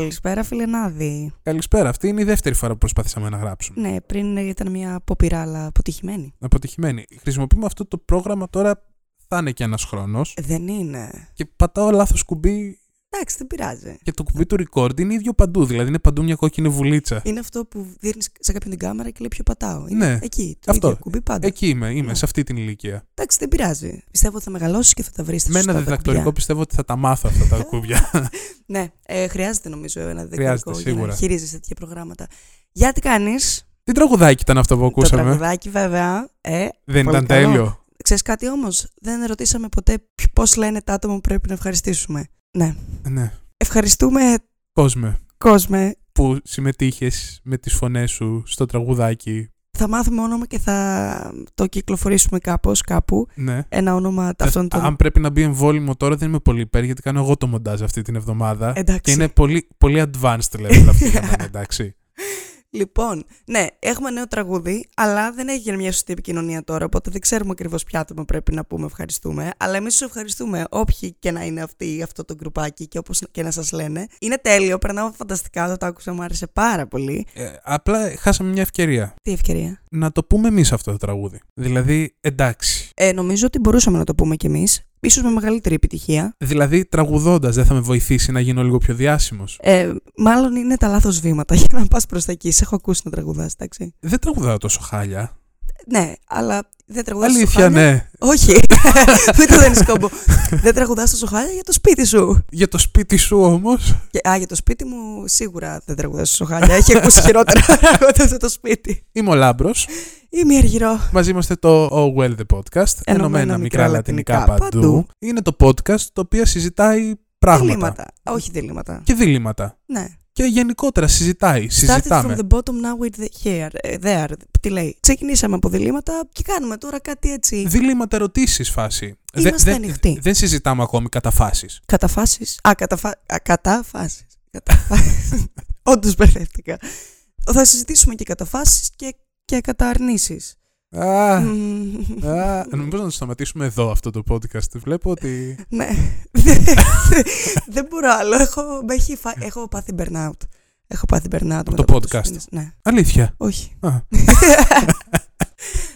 Καλησπέρα, φιλενάδη. Καλησπέρα. Αυτή είναι η δεύτερη φορά που προσπαθήσαμε να γράψουμε. Ναι, πριν ήταν μια απόπειρα, αλλά αποτυχημένη. Αποτυχημένη. Χρησιμοποιούμε αυτό το πρόγραμμα τώρα. Θα είναι και ένας χρόνος. Δεν είναι. Και πατάω λάθος κουμπί. Εντάξει, δεν πειράζει. Και το κουμπί του record είναι ίδιο παντού. Δηλαδή είναι παντού μια κόκκινη βουλίτσα. Είναι αυτό που δίνει σε κάποιον την κάμερα και λέει ποιο πατάω. Είναι Ναι, εκεί. Το αυτό. ίδιο κουμπί πάντα. Εκεί είμαι, είμαι Ναι. σε αυτή την ηλικία. Εντάξει, δεν πειράζει. Πιστεύω ότι θα μεγαλώσεις και θα τα βρεις στα Με ένα σωστά τα διδακτορικό κουμπιά. πιστεύω ότι θα τα μάθω αυτά τα κουμπιά. Ναι, ε, χρειάζεται νομίζω ένα διδακτορικό Χρειάζεται, για να σίγουρα. χειρίζεσαι τέτοια προγράμματα. Για τι κάνεις; Τι τραγουδάκι ήταν αυτό που Το ακούσαμε; τραγουδάκι βέβαια. Ε, Δεν πολύ ήταν καλό. τέλειο; Ξέρεις κάτι όμως, δεν ρωτήσαμε ποτέ πώς λένε τα άτομα που πρέπει να ευχαριστήσουμε. Ναι. Ναι. Ευχαριστούμε Κόσμε κόσμε. που συμμετείχες με τις φωνές σου στο τραγουδάκι. Θα μάθουμε όνομα και θα το κυκλοφορήσουμε κάπως, κάπου. Ναι. Ένα όνομα αυτών των... Αν πρέπει να μπει εμβόλυμο τώρα δεν είμαι πολύ υπέρ γιατί κάνω εγώ το μοντάζ αυτή την εβδομάδα. Εντάξει. Και είναι πολύ, πολύ advanced level αυτό για μένα, εντάξει. Λοιπόν, ναι, έχουμε νέο τραγούδι, αλλά δεν έγινε μια σωστή επικοινωνία τώρα, οπότε δεν ξέρουμε ακριβώς ποια άτομα πρέπει να πούμε ευχαριστούμε. Αλλά εμείς σου ευχαριστούμε, όποιοι και να είναι αυτοί, αυτό το γκρουπάκι και όπως και να σας λένε. Είναι τέλειο, περνάω φανταστικά, το, το άκουσα, μου άρεσε πάρα πολύ. Ε, απλά χάσαμε μια ευκαιρία Τι ευκαιρία; Να το πούμε εμείς αυτό το τραγούδι. Δηλαδή, εντάξει. Ε, νομίζω ότι μπορούσαμε να το πούμε κι εμείς, ίσως με μεγαλύτερη επιτυχία. Δηλαδή, τραγουδώντας δεν θα με βοηθήσει να γίνω λίγο πιο διάσημος. Ε, μάλλον είναι τα λάθος βήματα για να πας προς τα εκεί. Σε έχω ακούσει να τραγουδάς, εντάξει. Δεν τραγουδάω τόσο χάλια. Ναι, αλλά δεν τραγουδάς. Αλήθεια, ναι. Όχι. Μην το δίνεις κόμπο. δεν τραγουδάς τόσο χάλια για το σπίτι σου. Για το σπίτι σου όμως. Και- Α, για το σπίτι μου σίγουρα δεν τραγουδάς τόσο χάλια. Έχει ακούσει χειρότερα από αυτό το σπίτι. Είμαι ο Λάμπρος. Είμαι η Αργυρό. Μαζί είμαστε το Oh Well the Podcast. Ενωμένα μικρά λατινικά παντού. Είναι το podcast το οποίο συζητάει πράγματα. Διλήμματα. Όχι διλήμματα. Και διλήμματα. Ναι. Και γενικότερα συζητάει. Started Συζητάμε. from the bottom, now with the here. ε, There. Τι λέει. Ξεκινήσαμε από διλήμματα και κάνουμε τώρα κάτι έτσι. Διλήμματα ερωτήσεις φάση. Δε- Είμαστε δεν- ανοιχτοί. Δεν συζητάμε ακόμη καταφάσεις. Καταφάσεις. Α, καταφα... Α, καταφάσεις. Καταφάσεις. Όντως μπερδεύτηκα. Θα συζητήσουμε και καταφάσεις και, και καταρνήσεις. Α, α, νομίζω να το σταματήσουμε εδώ αυτό το podcast. Βλέπω ότι. ναι. Δεν μπορώ άλλο. Έχω, με έχει φα- έχω πάθει burnout. Έχω πάθει burnout. το μετά από podcast. τόσους μήνες. Ναι. Αλήθεια; Όχι. Α,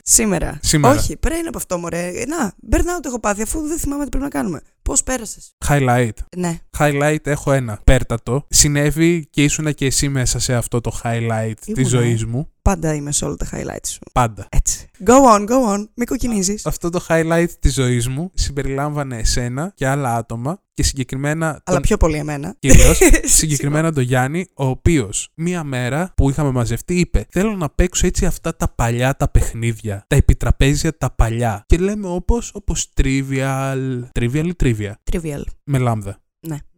Σήμερα. Σήμερα. Όχι, πριν από αυτό, μωρέ. Να, burnout έχω πάθει αφού δεν θυμάμαι τι πρέπει να κάνουμε. Πώς πέρασες; highlight. Ναι. Highlight έχω ένα. Πέρτατο. Συνέβη και ήσουν και εσύ μέσα σε αυτό το highlight της Ήμουνα, ζωής ε. μου. Πάντα είμαι σε όλα τα highlights σου. Πάντα. Έτσι. Go on, go on. Μην κοκκινίζεις. Αυτό το highlight της ζωής μου συμπεριλάμβανε εσένα και άλλα άτομα και συγκεκριμένα. Αλλά τον... πιο πολύ εμένα. Κυρίως, συγκεκριμένα τον Γιάννη, ο οποίος μία μέρα που είχαμε μαζευτεί είπε: Θέλω να παίξω έτσι αυτά τα παλιά τα παιχνίδια, τα επιτραπέζια τα παλιά. Και λέμε όπως όπως trivial. Trivial ή trivia. Trivial. Με λάμδα.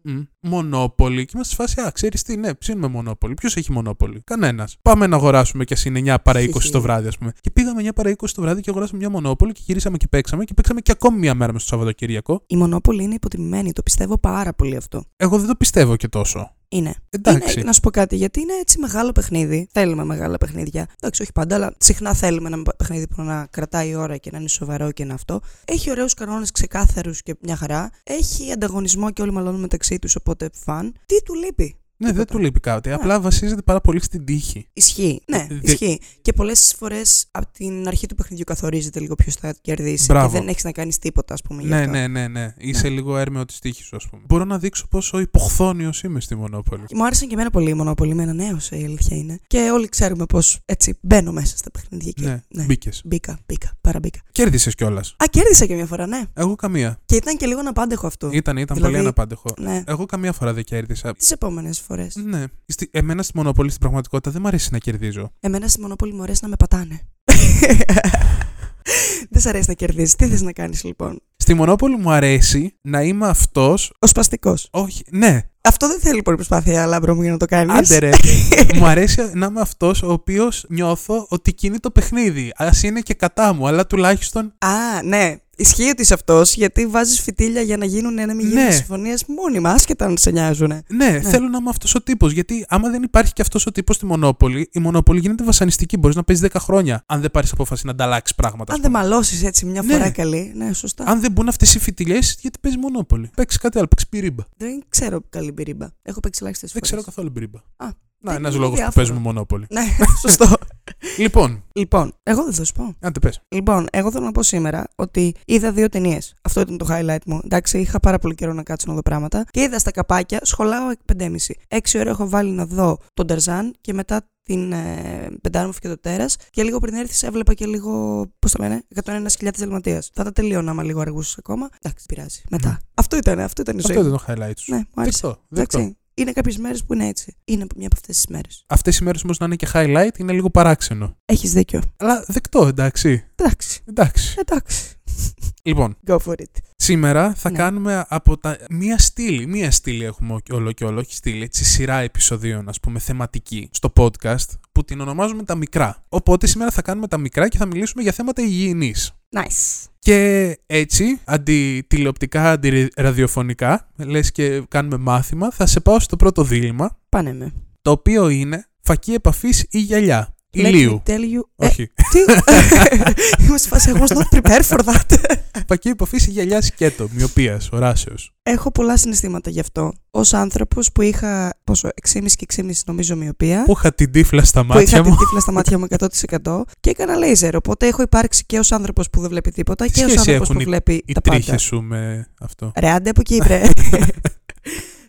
Ναι. Μμ. Μονόπολη. Και είμαστε σε φάση, Α, ξέρεις τι, ναι, ψήνουμε μονόπολη. Ποιος έχει μονόπολη; Κανένας. Πάμε να αγοράσουμε κι ας είναι 9 παρά 20 το βράδυ, ας πούμε. Και πήγαμε 9 παρά 20 το βράδυ και αγοράσαμε μια μονόπολη και γυρίσαμε και παίξαμε και παίξαμε και ακόμη μια μέρα μες στο Σαββατοκύριακο. Η μονόπολη είναι υποτιμημένη. Το πιστεύω πάρα πολύ αυτό. Εγώ δεν το πιστεύω και τόσο. Είναι. Εντάξει. Είναι, να σου πω κάτι, γιατί είναι έτσι μεγάλο παιχνίδι. Θέλουμε μεγάλα παιχνίδια. Εντάξει, όχι πάντα, αλλά συχνά θέλουμε ένα παιχνίδι που να κρατάει ώρα και να είναι σοβαρό και να αυτό. Έχει ωραίους κανόνες ξεκάθαρους και μια χαρά. Έχει ανταγωνισμό και όλοι μαλώνουν μεταξύ τους, οπότε φαν. Τι του λείπει; Ναι, δεν Τίποτα. του λείπει κάτι. Απλά βασίζεται πάρα πολύ στην τύχη. Ισχύει. Ναι, Δε- ισχύει. Και πολλές φορές από την αρχή του παιχνιδιού καθορίζεται λίγο ποιος θα κερδίσει. Μπράβο. Και δεν έχεις να κάνεις τίποτα, ας πούμε. γι' Ναι, αυτό. ναι, ναι, ναι. Είσαι λίγο έρμεο της τύχης σου, ας πούμε. Μπορώ να δείξω πόσο υποχθόνιος είμαι στη Μονόπολη. Και Μου άρεσαν και εμένα πολύ οι Μονόπολοι. Είμαι ένα νέο, η αλήθεια είναι. Και όλοι ξέρουμε πώ έτσι μπαίνω μέσα στα παιχνίδια. Και, Ναι, μπήκες. Μπήκα, μπήκα, παραμπήκα. Κέρδισες κιόλας. Α, κέρδισα και μια φορά, ναι. Εγώ καμία. Και ήταν και λίγο αναπάντεχο αυτό. Ήταν, ήταν Δηλαδή- πολύ αναπάντεχο. Ναι. Εγώ καμία φορά δεν κέρδισα. Τις επόμενες φορές. Ναι. Στη, εμένα στη Μονοπόλη στην πραγματικότητα δεν μου αρέσει να κερδίζω. Εμένα στη Μονόπολη μου αρέσει να με πατάνε. δεν σ' αρέσει να κερδίζεις. Τι θες να κάνεις λοιπόν; Στη Μονόπολη μου αρέσει να είμαι αυτός. Ο σπαστικός. Όχι, ναι, Αυτό δεν θέλει πολύ προσπάθεια, λάμπρο μου, για να το κάνεις. άντε ρε. μου αρέσει να είμαι αυτός ο οποίος νιώθω ότι κινεί το παιχνίδι. Α είναι και κατά μου, αλλά τουλάχιστον. Α, ναι. Ισχύει ότι είσαι αυτός γιατί βάζεις φυτίλια για να γίνουν ένα μην γίνουν Ναι. συμφωνίε μόνιμα, άσχετα αν σε νοιάζουν. Ναι, θέλω να είμαι αυτός ο τύπος. Γιατί άμα δεν υπάρχει και αυτός ο τύπος στη Μονόπολη, η Μονόπολη γίνεται βασανιστική. Μπορείς να παίζεις 10 χρόνια αν δεν πάρεις απόφαση να ανταλλάξεις πράγματα. Αν ας δεν πούμε. μαλώσεις έτσι μια Ναι. φορά καλή. Ναι, σωστά. αν δεν μπουν αυτές οι φιτιλιές, γιατί παίζει Μονόπολη. Παίξεις κάτι άλλο, παίξεις πυρίμπα. Δεν ξέρω καλή μπυρίμπα. Έχω παίξει ελάχιστες Δεν φορές. ξέρω καθόλου πυρίμπα. Α, Να, είναι ένας λόγος που διάφορο. παίζουμε Μονόπολη. Ναι, σωστό. λοιπόν, λοιπόν, εγώ δεν θα σου πω. άντε πες. Λοιπόν, εγώ θέλω να πω σήμερα ότι είδα δύο ταινίες. Αυτό ήταν το highlight μου. Εντάξει, είχα πάρα πολύ καιρό να κάτσω να δω πράγματα. Και είδα στα καπάκια, σχολάω 5.30. 6 ώρα έχω βάλει να δω τον Τερζάν και μετά την ε, Πεντάρμοφη και το Τέρας. Και λίγο πριν έρθεις, έβλεπα και λίγο. Πώς το λένε, 101.000 Δελματίας. Θα τα τελείωνα άμα λίγο αργούσε ακόμα. Εντάξει, πειράζει. Μετά. Μμ. Αυτό ήταν, αυτό ήταν η ζωή. Αυτό μου. ήταν το highlight σου. Ναι, μου άρεσε. Δεκτό. δεκτό. Εντάξει. Είναι κάποιες μέρες που είναι έτσι. Είναι μια από αυτές τις μέρες. Αυτές οι μέρες όμως να είναι και highlight είναι λίγο παράξενο. Έχεις δίκιο. Αλλά δεκτό, εντάξει. Εντάξει. Εντάξει. Εντάξει. Λοιπόν, Go for it. σήμερα θα Ναι. κάνουμε από τα. Μία στήλη, μία στήλη έχουμε ό- όλο και όλο, όχι στήλη, έτσι σειρά επεισοδίων, ας πούμε, θεματική στο podcast, που την ονομάζουμε τα μικρά. Οπότε σήμερα θα κάνουμε τα μικρά και θα μιλήσουμε για θέματα υγιεινής. Nice. Και έτσι, αντιτηλεοπτικά, αντιραδιοφωνικά, λες και κάνουμε μάθημα, θα σε πάω στο πρώτο δίλημα, Πάνε με. το οποίο είναι φακή επαφής ή γυαλιά. Let me Ηλίου. tell you. Ε, Όχι. τι; Είμαι σε φάση. I was not prepared for that. Φακή επαφής ή γυαλιά σκέτο, μοιοπίας, οράσεως. Έχω πολλά συναισθήματα γι' αυτό. Ω άνθρωπος που είχα. Πόσο, 6,5 και 6,5 νομίζω μοιοπία. Που είχα την τύφλα στα που είχα μάτια την μου. τύφλα στα μάτια μου 100% και έκανα λέιζερ. Οπότε έχω υπάρξει και ως άνθρωπος που δεν βλέπει τίποτα Τι και ως σχέση άνθρωπος έχουν που οι- βλέπει Οι τα πάντα. τρίχες σου με αυτό; Ρε, άντε από εκεί, βρε.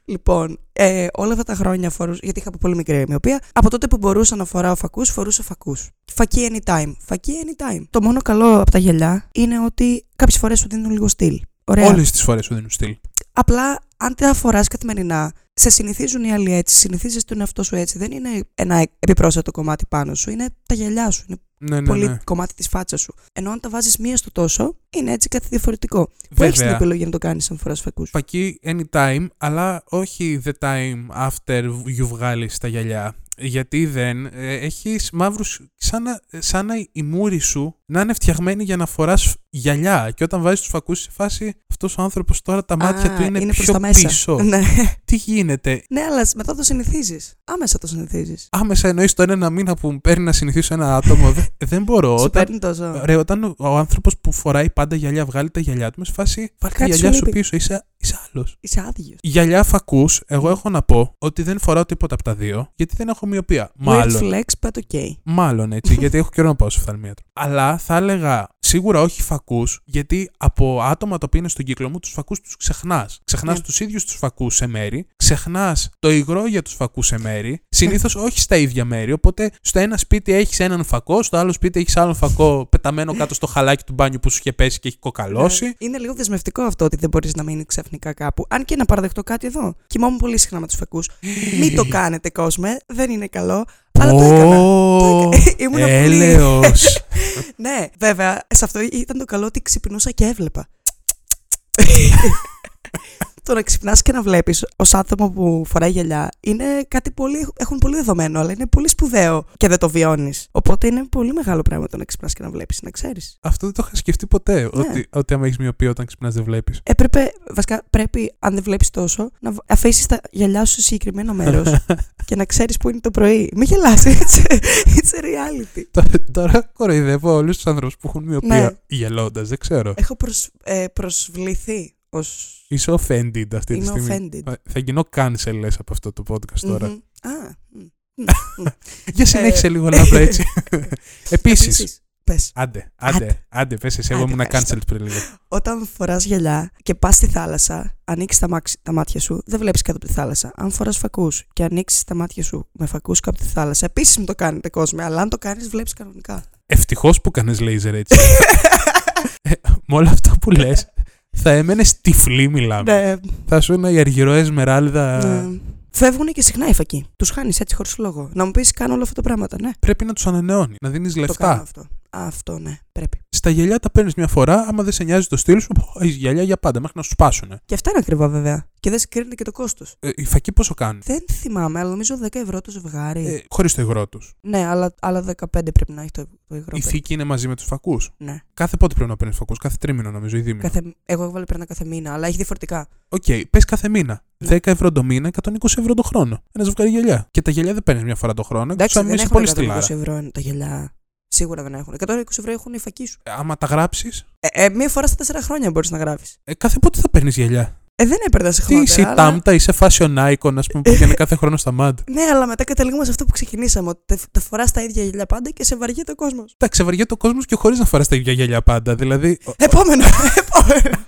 λοιπόν, ε, όλα αυτά τα χρόνια φορούσα, γιατί είχα από πολύ μικρή μοιοπία, από τότε που μπορούσα να φοράω φακούς, φορούσα φακούς. Φακή anytime. Φακή anytime. Το μόνο καλό από τα γυαλιά είναι ότι κάποιες φορές σου δίνουν λίγο στυλ. Ωραία. Όλες τις φορές σου δίνουν στυλ. Απλά αν τα φοράς καθημερινά, σε συνηθίζουν οι άλλοι έτσι, συνηθίζεις τον εαυτό σου έτσι. Δεν είναι ένα επιπρόσθετο κομμάτι πάνω σου, είναι τα γυαλιά σου. Είναι Ναι, ναι, πολύ ναι. κομμάτι της φάτσα σου. Ενώ αν τα βάζεις μία στο τόσο, είναι έτσι κάτι διαφορετικό. Που έχεις την Βέβαια, επιλογή να το κάνεις αν φοράς φακούς. φακή anytime, αλλά όχι the time after you βγάλεις τα γυαλιά. Γιατί δεν ε, έχεις μαύρους, σαν να, σαν να η μούρη σου να είναι φτιαγμένη για να φοράς γυαλιά. Και όταν βάζεις τους φακούς σε φάση, αυτός ο άνθρωπος τώρα τα μάτια του είναι, είναι προς πιο τα μέσα. πίσω. ναι. Τι γίνεται; ναι, αλλά μετά το συνηθίζεις. Άμεσα το συνηθίζεις. Άμεσα εννοείς το ένα μήνα που μου παίρνει να συνηθίσω ένα άτομο. Δε- δεν μπορώ. Σου Όταν, παίρνει τόσο. ρε, όταν ο, ο άνθρωπος που φοράει πάντα γυαλιά βγάλει τα γυαλιά του με σε φάση, βάλει τα Κάτι σου γυαλιά σου λείπει. πίσω, είσαι, είσαι άλλος. Είσαι άδειος. Γυαλιά φακούς, εγώ έχω να πω ότι δεν φοράω τίποτα από τα δύο, γιατί δεν έχω μοιοπία. Weird Μάλλον. flex, but okay. Μάλλον έτσι, γιατί έχω καιρό να πάω στο φθαλμίατρο. Αλλά θα έλεγα σίγουρα όχι φακούς, γιατί από άτομα τα οποία είναι στον κύκλο μου, τους φακούς τους ξεχνάς. Ξεχνάς Ναι. τους ίδιους τους φακούς σε μέρη, ξεχνάς το υγρό για τους φακούς σε μέρη, συνήθως όχι στα ίδια μέρη. Οπότε στο ένα σπίτι έχεις έναν φακό, στο άλλο σπίτι έχεις άλλον φακό πεταμένο κάτω στο χαλάκι του μπάνιου που σου είχε πέσει και έχει κοκαλώσει. Ναι. Είναι λίγο δεσμευτικό αυτό ότι δεν μπορείς να μείνεις ξαφνικά κάπου. Αν και να παραδεχτώ κάτι εδώ. Κοιμόμουν πολύ συχνά με τους φακούς. Μην το κάνετε, κόσμε. Δεν είναι καλό. Αλλά το έκανα. Ω, Το έκανα. Ήμουνα πολύ- Έλεος. Ναι, βέβαια, σε αυτό ήταν το καλό ότι ξυπνούσα και έβλεπα. το να ξυπνάς και να βλέπεις ως άτομο που φοράει γυαλιά είναι κάτι πολύ. έχουν πολύ δεδομένο, αλλά είναι πολύ σπουδαίο και δεν το βιώνεις. Οπότε είναι πολύ μεγάλο πράγμα το να ξυπνάς και να βλέπεις, να ξέρεις. Αυτό δεν το είχα σκεφτεί ποτέ. Ναι. Ότι, ότι άμα έχεις μοιοπία όταν ξυπνάς δεν βλέπεις. Έπρεπε, βασικά, πρέπει, αν δεν βλέπεις τόσο, να αφήσεις τα γυαλιά σου σε συγκεκριμένο μέρος και να ξέρεις που είναι το πρωί. Μην γελάσει. It's, it's a reality. Τώρα κοροϊδεύω όλους τους άνθρωπου που έχουν μοιοπία Ναι. γελώντας. Δεν ξέρω. Έχω προσ, ε, προσβληθεί ως. Είσαι offended αυτή τη Είμαι στιγμή. offended. Θα γίνω cancel λες από αυτό το podcast τώρα. Μμμ. Α, μ, μ, μ. Για συνέχισε Ε, λίγο λάμπρα έτσι. Επίσης. Επίσης, πες, Άντε, άντε, Άντε. άντε, πες εσύ, εγώ Άντε, ήμουν πες cancelled πριν λίγο. όταν φοράς γυαλιά και πας στη θάλασσα, ανοίξεις τα, μάξι- τα μάτια σου, δεν βλέπεις κάτω από τη θάλασσα. Αν φοράς φακούς και ανοίξεις τα μάτια σου με φακούς κάτω από τη θάλασσα, επίσης μην το κάνετε κόσμο, αλλά αν το κάνεις βλέπεις κανονικά. Ευτυχώς που κάνεις λέιζερ έτσι. Ε, με όλα αυτά που λες, θα έμενε τυφλή μιλάμε. ναι, Θα σου ένα η αργυρό εσμεράλδα. ναι. Φεύγουν και συχνά οι φακοί. Τους χάνεις έτσι χωρίς λόγο. Να μου πεις κάνω όλα αυτά τα πράγματα, ναι. Πρέπει να τους ανανεώνει, να δίνεις Το κάνω λεφτά. αυτό. Αυτό, ναι, πρέπει. Τα γυαλιά τα παίρνεις μια φορά, άμα δεν σε νοιάζει το στυλ σου, έχεις γυαλιά για πάντα μέχρι να σου σπάσουν. Και αυτά είναι ακριβά βέβαια. Και δεν συγκρίνεται και το κόστος. Ε, οι φακοί πόσο κάνουν. Δεν θυμάμαι, αλλά νομίζω 10 ευρώ το ζευγάρι. Ε, Χωρίς το υγρό τους. Ναι, αλλά άλλα 15 πρέπει να έχει το, το υγρό. Η θήκη είναι μαζί με τους φακούς; Ναι. Κάθε πότε πρέπει να παίρνεις φακούς, κάθε τρίμηνο νομίζω ή δίμηνο; Κάθε... Εγώ έβαλε πρέπει κάθε μήνα, αλλά έχει διαφορετικά. Οκ, πες κάθε μήνα. Ναι. 10 ευρώ το μήνα, 120 ευρώ το χρόνο. Ένα ζευγάρι γυαλιά. Και τα γυαλιά δεν παίρνεις μια φορά το χρόνο. Εντάξει, αν δεν είσαι έχουν πολύ 120 στυλάρα. ευρώ τα γυαλιά. Σίγουρα δεν έχουν. 120 ευρώ έχουν οι φακοί σου. Ε, Άμα τα γράψεις, Ε, ε, μία φορά στα 4 χρόνια μπορείς να γράφεις. ε, κάθε πότε θα παίρνεις γυαλιά; Ε, δεν έπαιρνα σε Τι χρόνια. είσαι η τάμτα, είσαι fashion icon, ας πούμε, που πηγαίνει κάθε χρόνο στα μαντ. Ναι, αλλά μετά καταλήγουμε σε αυτό που ξεκινήσαμε. Ότι τα- τα φοράς τα ίδια γυαλιά πάντα και σε βαριέται ο κόσμος. Εντάξει, βαριέται ο κόσμος και χωρίς να φοράς τα ίδια γυαλιά πάντα. Δηλαδή. ο- Επόμενο. επόμενο.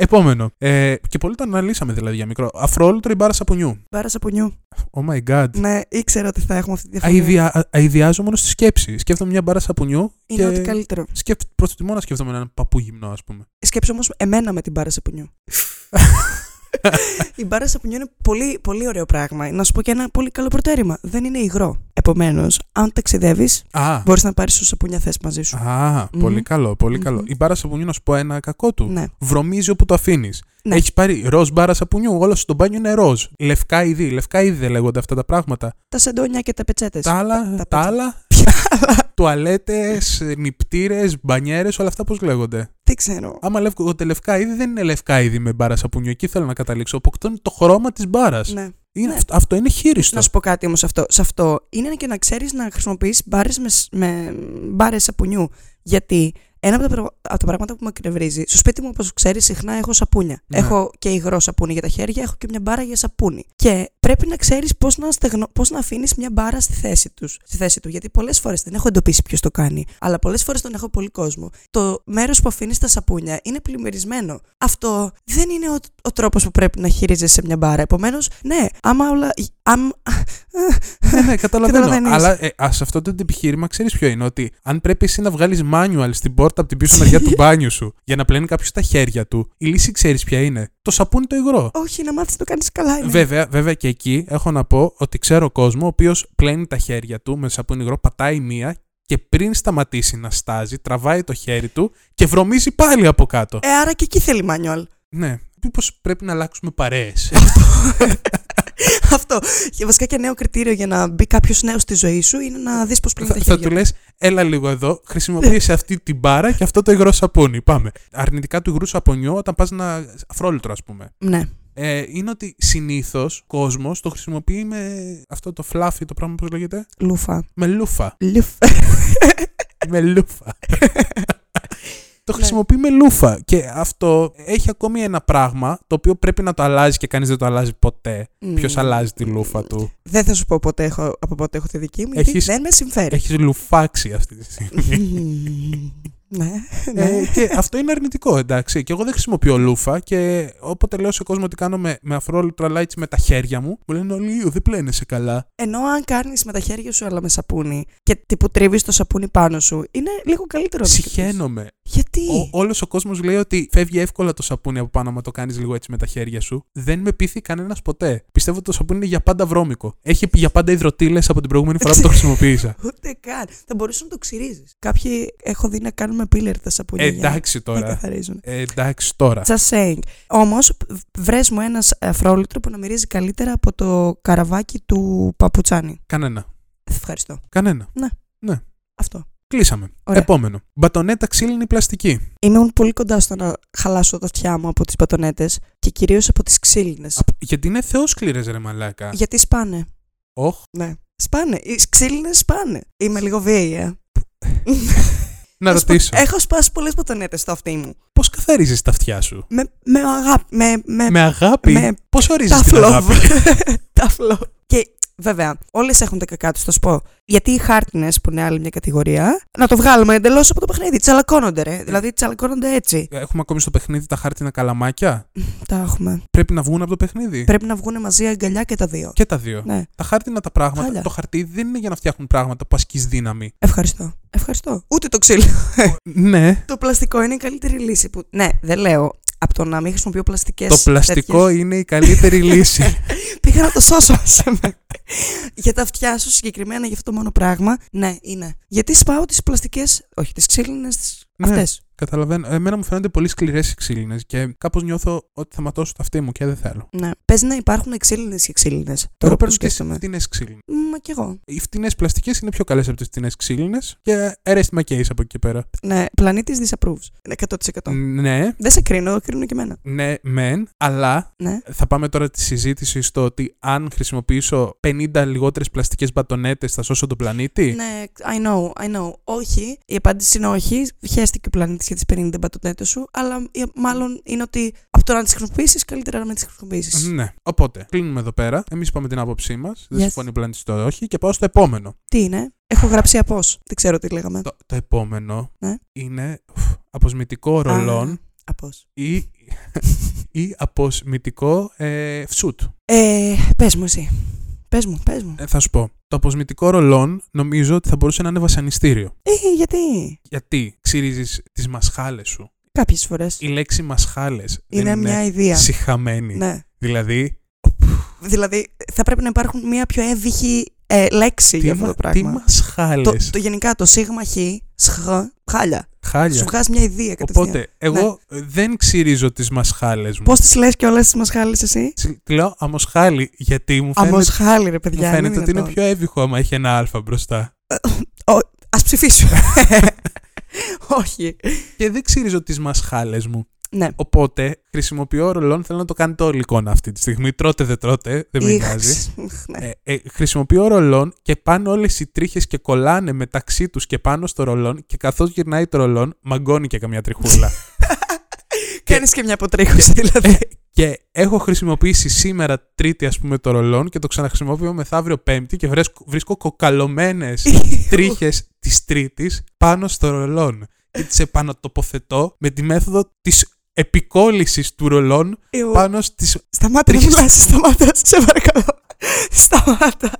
Επόμενο. Ε, και πολύ το αναλύσαμε δηλαδή για μικρό. Αφρόλουτρο ή μπάρα σαπουνιού. Μπάρα σαπουνιού. Oh my god. Ναι, ήξερα ότι θα έχουμε αυτή τη διαφορά. Αηδια, α- αηδιάζω μόνο στη σκέψη. Σκέφτομαι μια μπάρα σαπουνιού Είναι και ό,τι καλύτερο. σκέφ... προτιμώ να σκέφτομαι έναν παππού γυμνό, ας πούμε. Σκέψε όμως εμένα με την μπάρα σαπουνιού. Η μπάρα σαπουνιού είναι πολύ, πολύ ωραίο πράγμα. Να σου πω και ένα πολύ καλό προτέρημα. Δεν είναι υγρό. Επομένως, αν ταξιδεύεις, Α, μπορείς να πάρεις όσο σαπούνια θες μαζί σου. α Μμμ. πολύ καλό, πολύ Μμμ. καλό. Η μπάρα σαπουνιού, να σου πω ένα κακό του. Ναι. Βρωμίζει όπου το αφήνεις. Ναι. Έχεις πάρει ροζ μπάρα σαπουνιού, όλο στο μπάνιο είναι ροζ. Λευκά είδη. Λευκά είδη δεν λέγονται αυτά τα πράγματα. Τα σεντόνια και τα πετσέτες. Τα άλλα, τα τα, πέτσα. άλλα τουαλέτες, νυπτήρε, μπανιέρες, όλα αυτά πώς λέγονται; Δεν ξέρω. Άμα λέγονται λευκά είδη, δεν είναι λευκά είδη με μπάρα σαπουνιού. Εκεί θέλω να καταλήξω. Αποκτώνει το χρώμα της μπάρας. Ναι. Είναι, Ναι. αυτό, αυτό είναι χείριστο. Να σου πω κάτι όμως αυτό. Σε αυτό είναι και να ξέρεις να χρησιμοποιείς μπάρες με, σ- με μπάρες σαπουνιού. Γιατί ένα από τα, πρα- από τα πράγματα που με εκνευρίζει, στο σπίτι μου, όπως ξέρεις, συχνά έχω σαπούνια. Ναι. Έχω και υγρό σαπούνι για τα χέρια, έχω και μια μπάρα για σαπούνι. Και πρέπει να ξέρεις πώς να, στεγνω... πώς να αφήνεις μια μπάρα στη θέση, τους, στη θέση του. Γιατί πολλές φορές δεν έχω εντοπίσει ποιος το κάνει, αλλά πολλές φορές τον έχω πολύ κόσμο. Το μέρος που αφήνεις τα σαπούνια είναι πλημμυρισμένο. Αυτό δεν είναι ο, ο τρόπος που πρέπει να χειρίζεσαι μια μπάρα. Επομένως, ναι, άμα όλα. Αμ... ναι, ναι, καταλαβαίνω. Καταλαβαίνεις. Αλλά ε, ας αυτό το επιχείρημα ξέρεις ποιο είναι. Ότι αν πρέπει εσύ να βγάλεις manual στην πόρτα από την πίσω μεριά του μπάνιου σου για να πλένει κάποιος τα χέρια του, η λύση ξέρεις ποια είναι; Το σαπούνι το υγρό. Όχι, να μάθεις να το κάνεις καλά. Είναι. Βέβαια, βέβαια και εκεί έχω να πω ότι ξέρω κόσμο ο οποίος πλένει τα χέρια του με σαπούνι υγρό, πατάει μία και πριν σταματήσει να στάζει, τραβάει το χέρι του και βρωμίζει πάλι από κάτω. Ε, άρα και εκεί θέλει manual. Ναι. Μήπως πρέπει να αλλάξουμε παρέες. Αυτό. Και βασικά και νέο κριτήριο για να μπει κάποιος νέος στη ζωή σου είναι να δεις πώς πλένει θα, τα θα χέρια. του λες, έλα λίγο εδώ, χρησιμοποίησε αυτή την μπάρα και αυτό το υγρό σαπούνι. Πάμε. Αρνητικά του υγρού σαπονιού όταν πας να. αφρόλυτρο, ας πούμε. Ναι. Ε, είναι ότι συνήθως κόσμος το χρησιμοποιεί με αυτό το fluffy, το πράγμα πώς λέγεται; Λούφα. Με λούφα. Λούφα. με λούφα. το Ναι. χρησιμοποιεί με λούφα. Και αυτό έχει ακόμη ένα πράγμα το οποίο πρέπει να το αλλάζει και κανείς δεν το αλλάζει ποτέ. Ποιος Μμμ. αλλάζει τη λούφα του; Δεν θα σου πω ποτέ έχω, από πότε έχω τη δική μου, γιατί Έχεις- δεν με συμφέρει. Έχεις λουφάξει αυτή τη στιγμή. Μμμ. ναι, ναι. Ε, και αυτό είναι αρνητικό, εντάξει. Και εγώ δεν χρησιμοποιώ λούφα και όποτε λέω σε κόσμο ότι κάνω με, με αφρόλουτρα lights με τα χέρια μου, μου λένε όλοι «Ιου, δεν πλένεσαι καλά. Ενώ αν κάνεις με τα χέρια σου αλλά με σαπούνι και τύπου τρίβεις το σαπούνι πάνω σου, είναι λίγο καλύτερο. να το κοιτάς. Συχαίνομαι. Γιατί; Ο, Όλος ο κόσμος λέει ότι φεύγει εύκολα το σαπούνι από πάνω, άμα το κάνεις λίγο έτσι με τα χέρια σου. Δεν με πείθει κανένας ποτέ. Πιστεύω ότι το σαπούνι είναι για πάντα βρώμικο. Έχει για πάντα υδροτήλες από την προηγούμενη φορά που το χρησιμοποίησα. Ούτε καν. Θα μπορούσες να το ξυρίζεις. Κάποιοι έχω δει να κάνουμε πίλερ τα σαπούνια. Ε, για να- εντάξει να τώρα. καθαρίζουν. Ε, εντάξει τώρα. Just saying. Όμως, βρες μου ένας αφρόλουτρο που να μυρίζει καλύτερα από το καραβάκι του παπουτσάνι. Κανένα. Ευχαριστώ. Κανένα. Αυτό. Κλείσαμε. Ωραία. Επόμενο. Μπατονέτα ξύλινη πλαστική. Είμαι πολύ κοντά στο να χαλάσω τα αυτιά μου από τις μπατονέτες και κυρίως από τις ξύλινες. Απ- Γιατί είναι θεόσκληρες ρε μαλάκα. Γιατί σπάνε. Όχ. Ναι. Σπάνε. Οι ξύλινες σπάνε. Είμαι λίγο βίαιη, ε. Να Θα σου πω, ρωτήσω. Έχω σπάσει πολλές μπατονέτε στο αυτί μου. Πώς καθαρίζεις τα αυτιά σου; Με, με αγάπη. Με, με, Με αγάπη; με Πώς ορίζεις tough την love. αγάπη; tough love. Και βέβαια, όλες έχουν τα κακά τους, θα σου πω. Γιατί οι χάρτινες, που είναι άλλη μια κατηγορία, να το βγάλουμε εντελώς από το παιχνίδι. Τσαλακώνονται, ρε. Δηλαδή, τσαλακώνονται έτσι. Έχουμε ακόμη στο παιχνίδι τα χάρτινα καλαμάκια; Τα έχουμε. Πρέπει να βγουν από το παιχνίδι; Πρέπει να βγουν μαζί αγκαλιά και τα δύο. Και τα δύο. Ναι. Τα χάρτινα τα πράγματα, Χάλια. το χαρτί δεν είναι για να φτιάχνουν πράγματα που ασκείς δύναμη. Ευχαριστώ. Ευχαριστώ. Ούτε το ξύλο. ναι. το πλαστικό είναι η καλύτερη λύση. Που... Ναι, δεν λέω. Από το να μην χρησιμοποιώ πλαστικές. Το πλαστικό είναι η καλύτερη λύση. Πήγα να το σώσω. άσε με. για τα αυτιά σου συγκεκριμένα για αυτό το μόνο πράγμα. Ναι, είναι. Γιατί σπάω τις πλαστικές. Όχι, τις ξύλινες Ναι. Αυτές. Καταλαβαίνω. Εμένα μου φαίνονται πολύ σκληρές οι ξύλινες και κάπως νιώθω ότι θα ματώσω το αυτί μου και δεν θέλω. Ναι. Παίζει να υπάρχουν ξύλινες και ξύλινες. Εγώ Τώρα που παίρνω τις σκέφτομαι. φτηνές ξύλινες. Μα κι εγώ. Οι φτηνές πλαστικές είναι πιο καλές από τις φτηνές ξύλινες και arrest my case από εκεί και πέρα. Ναι, πλανήτης disapproves. 100%. Ναι, Δεν σε κρίνω, κρίνω και εμένα. ναι, μεν, αλλά Ναι. θα πάμε τώρα τη συζήτηση στο ότι αν χρησιμοποιήσω 50 λιγότερες πλαστικές μπατονέτες θα σώσω τον πλανήτη; Ναι, I know, I know. Όχι. Η απάντηση είναι όχι. Χαίστηκε ο πλανήτης για τις 50 μπατονέτε σου. Αλλά ε, μάλλον είναι ότι από το να τις χρησιμοποιήσεις, καλύτερα να μην τις χρησιμοποιήσεις. Ναι. Οπότε, κλείνουμε εδώ πέρα. Εμείς είπαμε την άποψή μας. Δεν Yes. συμφωνεί ο πλανήτη το όχι. Και πάω στο επόμενο. Τι είναι; Έχω γράψει απός. Δεν ξέρω τι λέγαμε. Το, το επόμενο Ναι. είναι ουφ, αποσμητικό ρολόν Απός. ή, ή αποσμητικό ε, φσούτ. Ε, πες μου εσύ. Πες μου, πες μου. Ε, θα σου πω. Το αποσμητικό ρολόν νομίζω ότι θα μπορούσε να είναι βασανιστήριο. Ε, γιατί; Γιατί ξυρίζεις τις μασχάλες σου. Κάποιες φορές. Η λέξη μασχάλες Είναι δεν μια είναι ιδέα. συχαμένη. Ναι. Δηλαδή, Δηλαδή, θα πρέπει να υπάρχουν μια πιο εύβυχη ε, λέξη τι, για αυτό μα, το τι πράγμα. μασχάλες; Το, το γενικά το σίγμα χ, σχ, χάλια. Χάλια. Σου βγάζει μια ιδέα κατευθείαν. Οπότε, εγώ δεν ξυρίζω τις μασχάλες μου. Πώς τις λες και όλες τις μασχάλες εσύ; Τσι- Τη λέω αμοσχάλι, γιατί μου φαίνεται, Αμοσχάλη, ρε μου παιδιά. φαίνεται ότι είναι πιο εύβυχο άμα έχει ένα α μπροστά. Α ψηφίσω. Όχι. Και δεν ξυρίζω τις μασχάλες μου. Ναι. Οπότε χρησιμοποιώ ρολόν, θέλω να το κάνετε όλη εικόνα αυτή τη στιγμή. Τρώτε, δεν τρώτε, δεν με Ιχ, νοιάζει. ναι. Ε, ε, χρησιμοποιώ ρολόν και πάνε όλες οι τρίχες και κολλάνε μεταξύ τους και πάνω στο ρολόν και καθώς γυρνάει το ρολόν μαγκώνει και καμιά τριχούλα. Κάνεις και μια αποτρίχωση δηλαδή. και έχω χρησιμοποιήσει σήμερα τρίτη ας πούμε το ρολόν και το ξαναχρησιμοποιώ μεθαύριο πέμπτη και βρίσκω, βρίσκω κοκαλωμένες τρίχες της τρίτης πάνω στο ρολόν και τις επανατοποθετώ με τη μέθοδο της επικόλλησης του ρολόν Ιου. πάνω στις... Σταμάτα να τρίχες. μιλάς, σταμάτα, σε παρακαλώ. Σταμάτα.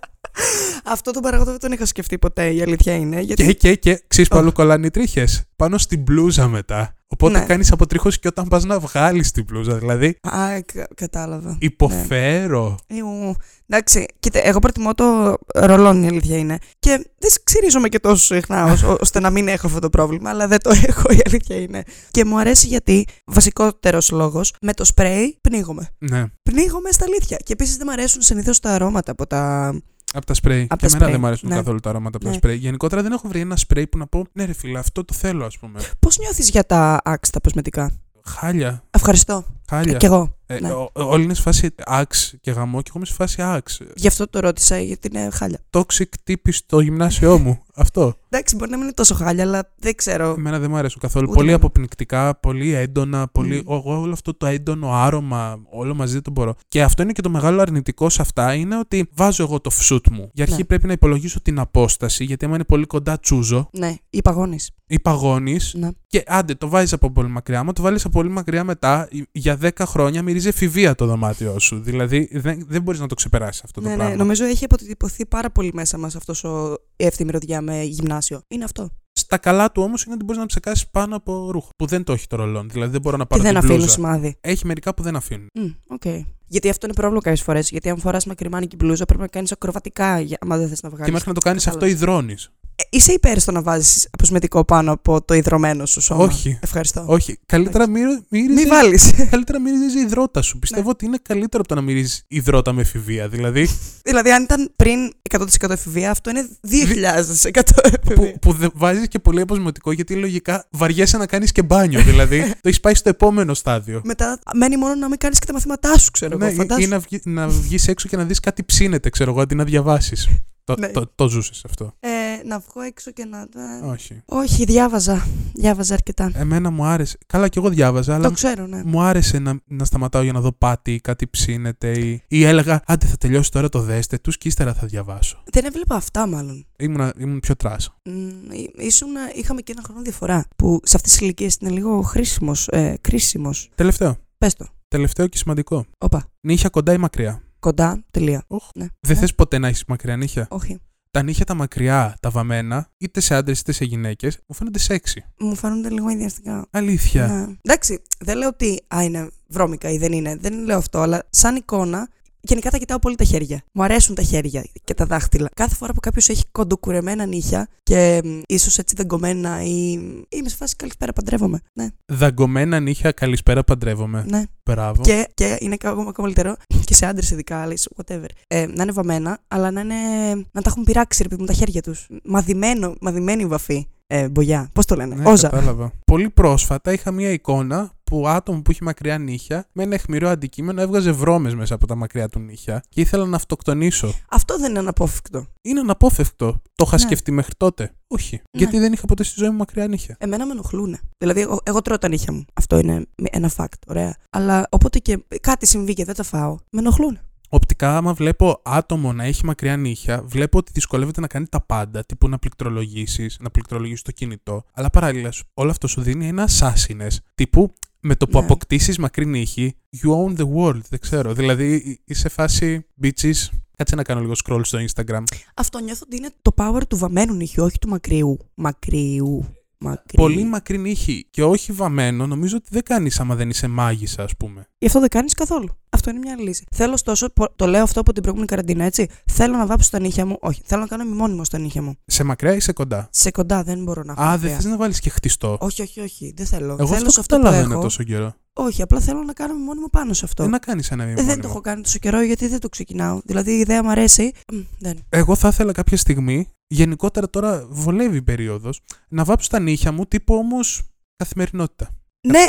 Αυτό το παραγωγό δεν τον είχα σκεφτεί ποτέ, η αλήθεια είναι. Γιατί... Και, και, και, ξέρεις που Οχ. αλλού κολλάνε οι τρίχες. Πάνω στην μπλούζα μετά. Οπότε Ναι. κάνεις αποτρίχωση και όταν πας να βγάλεις την μπλούζα. Δηλαδή, Α, κα- κατάλαβα. υποφέρω. Ιου. Εντάξει, κοίτα, εγώ προτιμώ το ρολόν, η αλήθεια είναι. Και δεν ξυρίζομαι και τόσο συχνά ως- ώστε να μην έχω αυτό το πρόβλημα, αλλά δεν το έχω, η αλήθεια είναι. Και μου αρέσει γιατί, βασικότερος λόγος, με το σπρέι πνίγομαι. Ναι. Πνίγομαι στα αλήθεια. Και επίσης δεν μου αρέσουν συνήθως τα αρώματα από τα. Από τα σπρέι. Απ' και τα εμένα σπρέι, δεν μου αρέσουν ναι. καθόλου τα αρώματα από τα Ναι. σπρέι. Γενικότερα δεν έχω βρει ένα σπρέι που να πω ναι, ρε φίλε, αυτό το θέλω, ας πούμε. Πώς νιώθεις για τα άξ, τα κοσμετικά. Χάλια. Ευχαριστώ. Χάλια. Κι εγώ. Ε, ναι. ο- όλοι είναι σε φάση αξ και γαμό και εγώ είμαι σε φάση αξ. Γι' αυτό το ρώτησα, γιατί είναι χάλια. Toxic τύπη στο γυμνάσιό μου. Αυτό. Εντάξει, μπορεί να μην είναι τόσο χάλια, αλλά δεν ξέρω. Εμένα δεν μου αρέσουν καθόλου. Ούτε πολύ εμένα. αποπνικτικά, πολύ έντονα, πολύ. Μμ. Εγώ όλο αυτό το έντονο άρωμα, όλο μαζί δεν το μπορώ. Και αυτό είναι και το μεγάλο αρνητικό σε αυτά, είναι ότι βάζω εγώ το φσούτ μου. Για αρχή Ναι. πρέπει να υπολογίσω την απόσταση, γιατί άμα είναι πολύ κοντά τσούζο Ναι, ή παγώνεις. ή παγώνεις. Ναι. Και άντε, το βάζεις από πολύ μακριά. Άμα το βάλεις από πολύ μακριά μετά, για 10 χρόνια μυρίζει εφηβεία το δωμάτιό σου. Δηλαδή δεν, δεν μπορείς να το ξεπεράσεις αυτό το Ναι, ναι, πράγμα. νομίζω έχει αποτυπωθεί πάρα πολύ μέσα μας αυτός ο η εύθυμη μυρωδιά με γυμνάσιο. Είναι αυτό. Στα καλά του όμως είναι ότι μπορείς να ψεκάσεις πάνω από ρούχο. Που δεν το έχει το roll-on. Δηλαδή δεν μπορώ να Και πάρω δεν την αφήνουν μπλούζα. σημάδι. Έχει μερικά που δεν αφήνουν. Μμ, Οκ. Γιατί αυτό είναι πρόβλημα κάποιες φορές. Γιατί αν φοράς μακριμάνικη μπλούζα πρέπει να κάνεις ακροβατικά, για- άμα δεν θες να βγάλεις. Και μέχρι να το κάνεις αυτό, Κατάλαβες. υδρώνεις. Ε, είσαι υπέρ στο να βάζεις αποσμετικό πάνω από το υδρωμένο σου σώμα; Όχι. Ευχαριστώ. Όχι. Καλύτερα μύρο- μύριζε. Μην βάλεις. Καλύτερα μύριζε υδρότα σου. Ναι. Πιστεύω ότι είναι καλύτερο από το να μυρίζεις υδρότα με εφηβεία. Δηλαδή δηλαδή, αν ήταν πριν 100% εφηβεία, αυτό είναι 2000% εφηβεία. που, που δεν βάζεις και πολύ αποσμωτικό γιατί λογικά βαριέσαι να κάνεις και μπάνιο. δηλαδή το έχεις πάει στο επόμενο στάδιο. Μετά μένει μόνο να μην κάνεις και τα μαθήματά σου, ξέρω Ναι, εγώ. ή- Φαντάσου. ή να, βγει, να βγεις έξω και να δεις κάτι ψήνεται, ξέρω εγώ, αντί να διαβάσεις. Το, Ναι. το, το ζούσες αυτό. Ε, να βγω έξω και να. ε, Όχι. Όχι, διάβαζα. Διάβαζα αρκετά. Εμένα μου άρεσε. Καλά, και εγώ διάβαζα, αλλά Το ξέρω, ναι. μου άρεσε να, να σταματάω για να δω πάτη ή κάτι ψήνεται. Ή, ή έλεγα, άντε θα τελειώσει τώρα το δέστε τους και ύστερα θα διαβάσω. Δεν έβλεπα αυτά, μάλλον. Ήμουν, ήμουν πιο τράσο. Μ, ή- ήσουν, είχαμε και ένα χρόνο διαφορά. Που σε αυτές τις ηλικίες είναι λίγο χρήσιμος. Ε, κρίσιμος. Τελευταίο. Πες το. Τελευταίο και σημαντικό. Όπα. Νύχια κοντά ή μακριά; Κοντά, τελεία. Οχ. Ναι. Δεν Ναι. θες ποτέ να έχεις μακριά νύχια; Όχι. Τα νύχια τα μακριά, τα βαμμένα, είτε σε άντρες είτε σε γυναίκες, μου φαίνονται σεξι. Μου φαίνονται λίγο ιδιαστικά. Αλήθεια. Ναι. Εντάξει, δεν λέω ότι α, είναι βρώμικα ή δεν είναι. Δεν λέω αυτό, αλλά σαν εικόνα Γενικά τα κοιτάω πολύ τα χέρια. Μου αρέσουν τα χέρια και τα δάχτυλα. Κάθε φορά που κάποιος έχει κοντοκουρεμένα νύχια και ίσως έτσι δαγκωμένα ή. είμαι σε φάση καλησπέρα, παντρεύομαι. Ναι. Δαγκωμένα νύχια, καλησπέρα, παντρεύομαι. ναι. Μπράβο. Και, και είναι ακόμα ακόμα καλύτερο και σε άντρες ειδικά, αλλά whatever. Ε, να είναι βαμμένα, αλλά να, είναι, να τα έχουν πειράξει ρε παιδί μου τα χέρια τους. Μαδημένο, μαδημένη βαφή. Ε, μπογιά. Πώς το λένε, Ναι, Όζα. κατάλαβα. Πολύ πρόσφατα είχα μία εικόνα που άτομο που είχε μακριά νύχια με ένα αιχμηρό αντικείμενο έβγαζε βρώμες μέσα από τα μακριά του νύχια και ήθελα να αυτοκτονήσω. Αυτό δεν είναι αναπόφευκτο. Είναι αναπόφευκτο. Το είχα Ναι. σκεφτεί μέχρι τότε. Όχι. Γιατί δεν είχα ποτέ στη ζωή μου μακριά νύχια. Εμένα με ενοχλούν. Δηλαδή, εγώ, εγώ τρώω τα νύχια μου. Αυτό είναι ένα fact, ωραία. Αλλά όποτε και κάτι συμβεί και δεν τα φάω, με ενοχλούν. Οπτικά, άμα βλέπω άτομο να έχει μακριά νύχια, βλέπω ότι δυσκολεύεται να κάνει τα πάντα. Τύπου να πληκτρολογήσεις, να πληκτρολογήσεις το κινητό. Αλλά παράλληλα, σου- όλο αυτό σου δίνει ένα assassines. Τύπου με το που Ναι. αποκτήσεις μακρύ νύχη, you own the world. Δεν ξέρω. Δηλαδή, είσαι φάση bitches. Κάτσε να κάνω λίγο scroll στο Instagram. Αυτό νιώθω ότι είναι το power του βαμμένου νύχιου, όχι του μακριού. Μακριού. Μακρύ. Πολύ μακρύ νύχη και όχι βαμμένο, νομίζω ότι δεν κάνεις άμα δεν είσαι μάγισσα, ας πούμε. Γι' αυτό δεν κάνεις καθόλου. Αυτό είναι μια άλλη λύση. Θέλω ωστόσο, πο- το λέω αυτό από την προηγούμενη καραντίνα, έτσι. Θέλω να βάψω τα νύχια μου. Όχι, θέλω να κάνω μνημόνιμο στα νύχια μου. Σε μακριά ή σε κοντά; Σε κοντά δεν μπορώ να έχω. Α, δεν μακριά. θες να βάλεις και χτιστό; Όχι, όχι, όχι. Δεν θέλω. Εγώ θέλω αυτό σε αυτό που καταλαβαίνω έχω. τόσο καιρό. Όχι, απλά θέλω να κάνω μόνιμο πάνω σε αυτό. Ε, να κάνεις ένα Ε, μνημόνιο. δεν το έχω κάνει τόσο καιρό γιατί δεν το ξεκινάω. Δηλαδή η ιδέα μου αρέσει. Μ, δεν. Εγώ θα ήθελα κάποια στιγμή, γενικότερα τώρα βολεύει η περίοδος, να βάψω τα νύχια μου τύπου όμως καθημερινότητα. Ναι,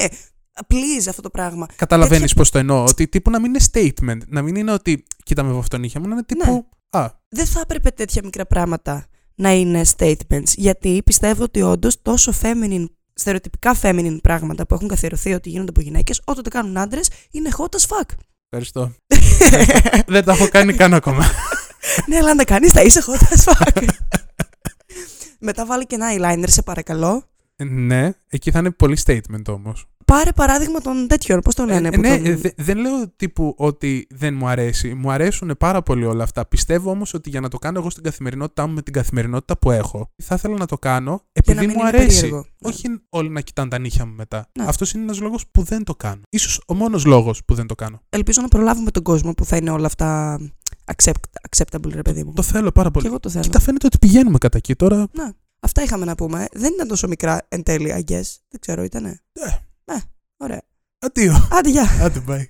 please αυτό το πράγμα. Καταλαβαίνεις Τέτοια- πώς το εννοώ. Ότι τύπου να μην είναι statement. Να μην είναι ότι κοίτα με βάφω τα νύχια μου, να είναι τύπου. Ναι. Α, Δεν θα έπρεπε τέτοια μικρά πράγματα να είναι statements. Γιατί πιστεύω ότι όντως τόσο feminine, στερεοτυπικά feminine πράγματα που έχουν καθιερωθεί ότι γίνονται από γυναίκες, όταν το κάνουν άντρες, είναι hot as fuck. ευχαριστώ. δεν τα έχω κάνει καν ακόμα. Ναι, αλλά αν τα κάνεις, θα είσαι hot as fuck. Μετά βάλει και ένα eyeliner, σε παρακαλώ. ναι, εκεί θα είναι πολύ statement όμως. Πάρε παράδειγμα των τέτοιων, πώς το λένε. που ναι, τον- ε, δε- δεν λέω τύπου ότι δεν μου αρέσει. Μου αρέσουν πάρα πολύ όλα αυτά. Πιστεύω όμως ότι για να το κάνω εγώ στην καθημερινότητά μου με την καθημερινότητα που έχω, θα ήθελα να το κάνω να επειδή μην μου είναι αρέσει. περίεργο. Ναι. Όχι όλοι να κοιτάνε τα νύχια μου μετά. Ναι. Αυτός είναι ένας λόγος που δεν το κάνω. σω ο μόνος λόγος που δεν το κάνω. Ελπίζω να προλάβουμε τον κόσμο που θα είναι όλα αυτά accept, acceptable, ρε παιδί μου. Το θέλω πάρα Και πολύ. εγώ το θέλω. Κοίτα, φαίνεται ότι πηγαίνουμε κατά εκεί τώρα. Ναι. Αυτά είχαμε να πούμε. Δεν ήταν τόσο μικρά εν τέλει, I guess. Δεν ξέρω, ήτανε. Ε. Ναι, ωραία. Αντίο. Άντε, γεια. Άντε, bye.